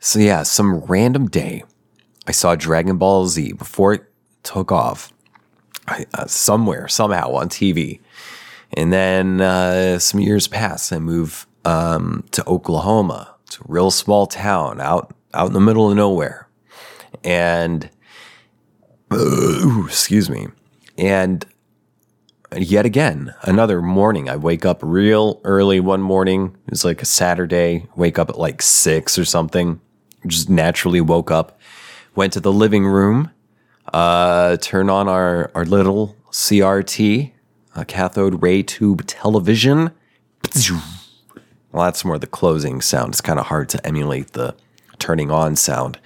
So yeah, some random day, I saw Dragon Ball Z before it took off, I, uh, somewhere somehow on TV, and then uh, some years pass. I move um, to Oklahoma, to a real small town out out in the middle of nowhere, and ooh, excuse me, and yet again, another morning, I wake up real early one morning. It was like a Saturday, wake up at like six or something. Just naturally woke up, went to the living room, uh, turned on our, our little CRT, a cathode ray tube television. Well, that's more the closing sound. It's kind of hard to emulate the turning on sound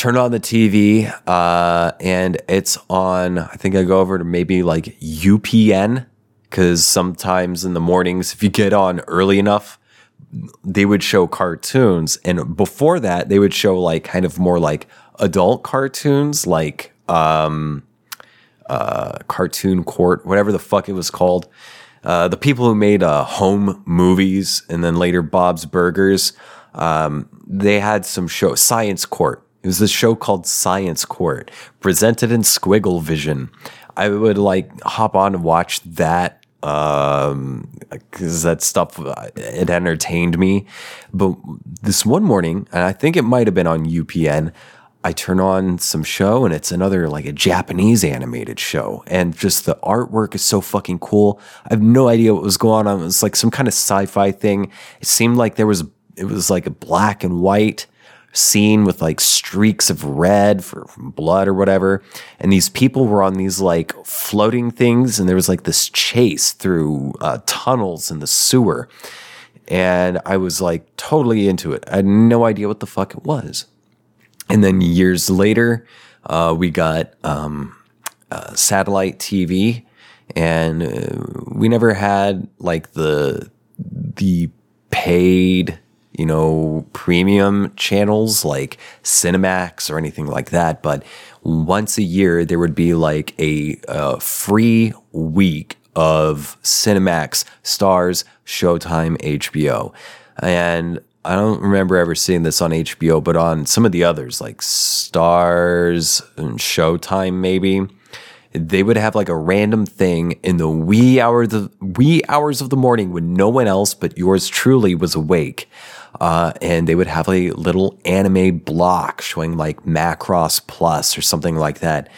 turn on the TV, uh, and it's on. I think I go over to maybe like UPN because sometimes in the mornings, if you get on early enough, they would show cartoons, and before that, they would show like kind of more like adult cartoons, like um, uh, Cartoon Court, whatever the fuck it was called. Uh, the people who made uh, home movies and then later Bob's Burgers, um, they had some show Science Court it was this show called Science Court, presented in Squiggle Vision. I would like hop on and watch that um because that stuff it entertained me. But this one morning and i think it might have been on upn i turn on some show and it's another like a japanese animated show. And just the artwork is so fucking cool. I have no idea what was going on. It was like some kind of sci-fi thing. It seemed like there was it was like a black and white scene with like streaks of red for blood or whatever. And these people were on these like floating things, and there was like this chase through uh, tunnels in the sewer. And I was like totally into it. I had no idea what the fuck it was. And then years later, uh, we got um, uh, satellite TV, and uh, we never had like the the paid you know, premium channels like Cinemax or anything like that. But once a year, there would be like a, a free week of Cinemax, Starz, Showtime, HBO. And I don't remember ever seeing this on HBO, but on some of the others like Starz and Showtime, maybe they would have like a random thing in the wee hours the wee hours of the morning when no one else but yours truly was awake uh, and they would have a little anime block showing like Macross Plus or something like that.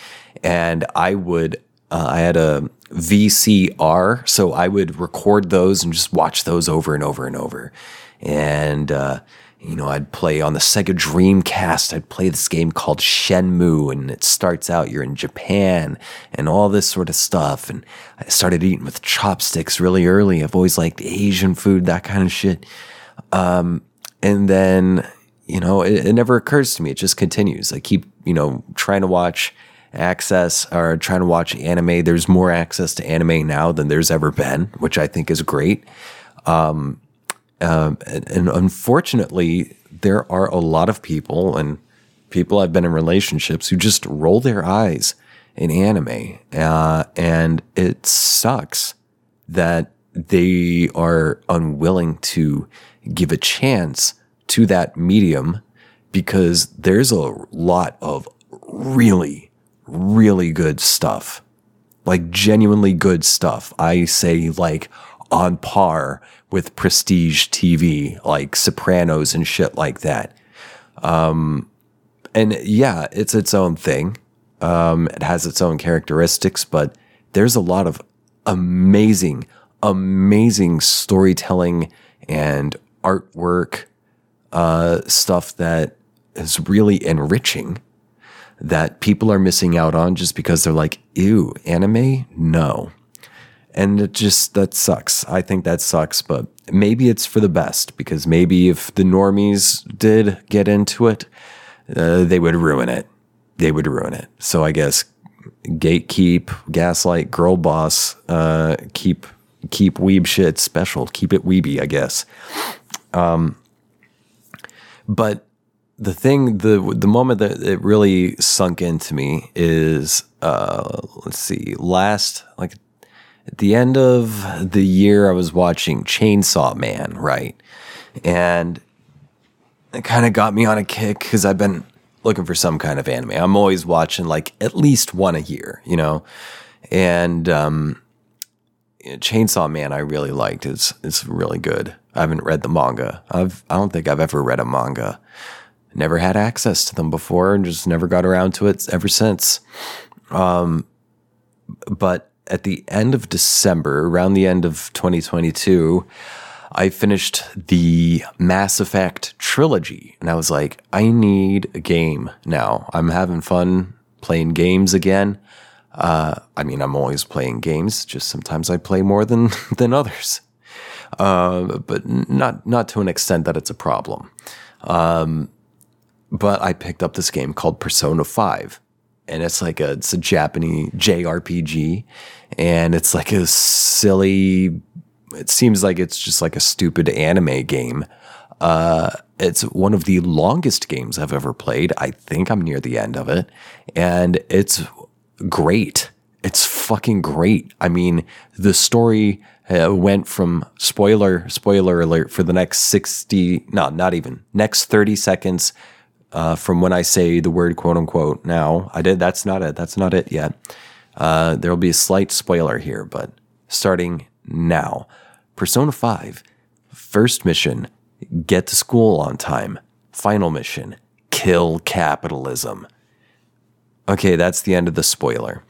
And I would, uh, I had a VCR, so I would record those and just watch those over and over and over. And, uh, you know, I'd play on the Sega Dreamcast. I'd play this game called Shenmue, and it starts out you're in Japan and all this sort of stuff. And I started eating with chopsticks really early. I've always liked Asian food, that kind of shit. Um, and then, you know, it, it never occurs to me. It just continues. I keep, you know, trying to watch access or trying to watch anime. There's more access to anime now than there's ever been, which I think is great. Um, um, and, and, unfortunately, there are a lot of people and people I've been in relationships who just roll their eyes in anime. Uh, and it sucks that they are unwilling to give a chance to that medium because there's a lot of really, really good stuff. Like genuinely good stuff. I say like on par with prestige TV, like Sopranos and shit like that. Um, and yeah, it's its own thing. Um, it has its own characteristics, but there's a lot of amazing, amazing storytelling and artwork, uh, stuff that is really enriching that people are missing out on just because they're like, ew, anime? No. And it just, that sucks. I think that sucks, but maybe it's for the best because maybe if the normies did get into it, uh, they would ruin it. They would ruin it. So I guess gatekeep, gaslight, girl boss, uh, keep keep weeb shit special, keep it weeby, I guess. Um, but the thing, the the moment that it really sunk into me is, uh, let's see, last like at the end of the year, I was watching Chainsaw Man, right, and it kind of got me on a kick because I've been looking for some kind of anime. I'm always watching like at least one a year, you know, and um, Chainsaw Man I really liked. It's it's really good. I haven't read the manga. I've I don't think I've ever read a manga. Never had access to them before, and just never got around to it ever since. Um, but at the end of December, around the end of 2022, I finished the Mass Effect trilogy, and I was like, I need a game now. I'm having fun playing games again. Uh, I mean, I'm always playing games. Just sometimes I play more than than others, uh, but not not to an extent that it's a problem. Um, but I picked up this game called Persona Five, and it's like a it's a Japanese JRPG, and it's like a silly. It seems like it's just like a stupid anime game. Uh, it's one of the longest games I've ever played. I think I'm near the end of it, and it's great. It's fucking great. I mean, the story uh, went from spoiler spoiler alert for the next 60 no not even next 30 seconds uh, from when I say the word quote unquote now. I did that's not it that's not it yet. Uh, there will be a slight spoiler here but starting now. Persona 5 first mission get to school on time. Final mission kill capitalism Okay, that's the end of the spoiler.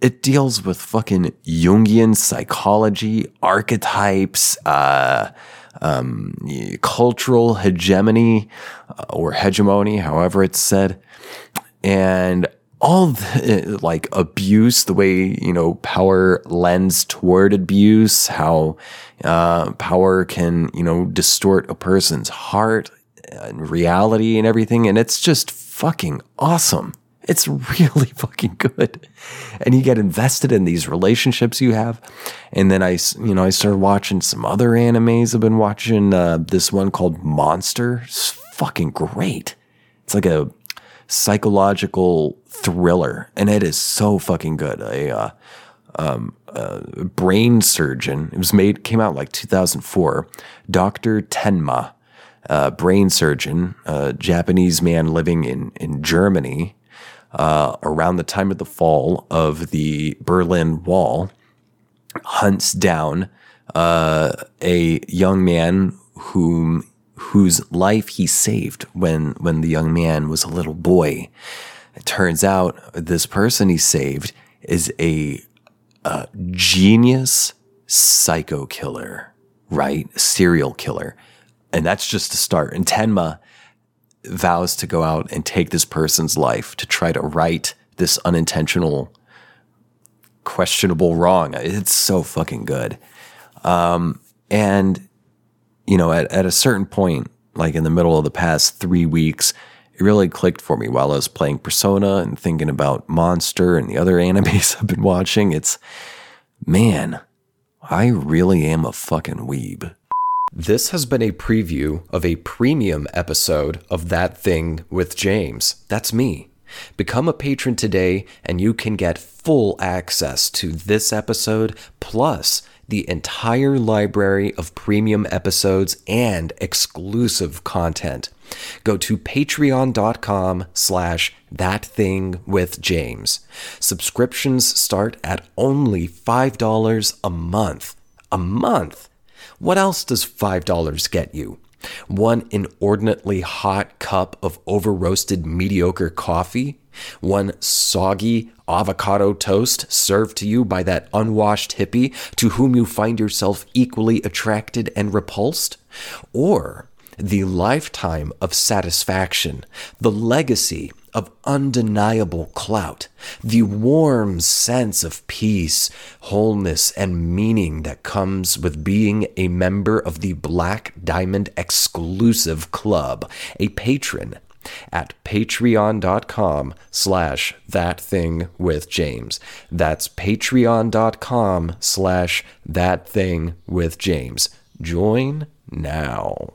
It deals with fucking Jungian psychology, archetypes, uh, um, cultural hegemony uh, or hegemony, however it's said, and all the, like abuse, the way you know power lends toward abuse, how uh, power can you know distort a person's heart and reality and everything, and it's just fucking awesome. It's really fucking good. And you get invested in these relationships you have. And then I, you know, I started watching some other animes. I've been watching uh, this one called Monster. It's fucking great. It's like a psychological thriller, and it is so fucking good. A uh, um, brain surgeon. It was made came out like 2004. Doctor Tenma, uh, brain surgeon, a Japanese man living in in Germany uh, around the time of the fall of the Berlin Wall, hunts down uh, a young man whom whose life he saved when when the young man was a little boy. It turns out this person he saved is a, a genius psycho killer, right? Serial killer. And that's just a start. And Tenma vows to go out and take this person's life to try to right this unintentional, questionable wrong. It's so fucking good. Um, and, you know, at, at a certain point, like in the middle of the past three weeks, it really clicked for me while I was playing Persona and thinking about Monster and the other animes I've been watching. It's, man, I really am a fucking weeb. This has been a preview of a premium episode of That Thing with James. That's me. Become a patron today, and you can get full access to this episode plus the entire library of premium episodes and exclusive content. Go to patreon.com slash that thing with James. Subscriptions start at only $5 a month. A month! What else does $5 get you? One inordinately hot cup of over roasted mediocre coffee? One soggy avocado toast served to you by that unwashed hippie to whom you find yourself equally attracted and repulsed? Or the lifetime of satisfaction, the legacy of undeniable clout, the warm sense of peace, wholeness, and meaning that comes with being a member of the Black Diamond exclusive club, a patron at patreon.com slash that thing with James. That's patreon.com slash that thing with James. Join now.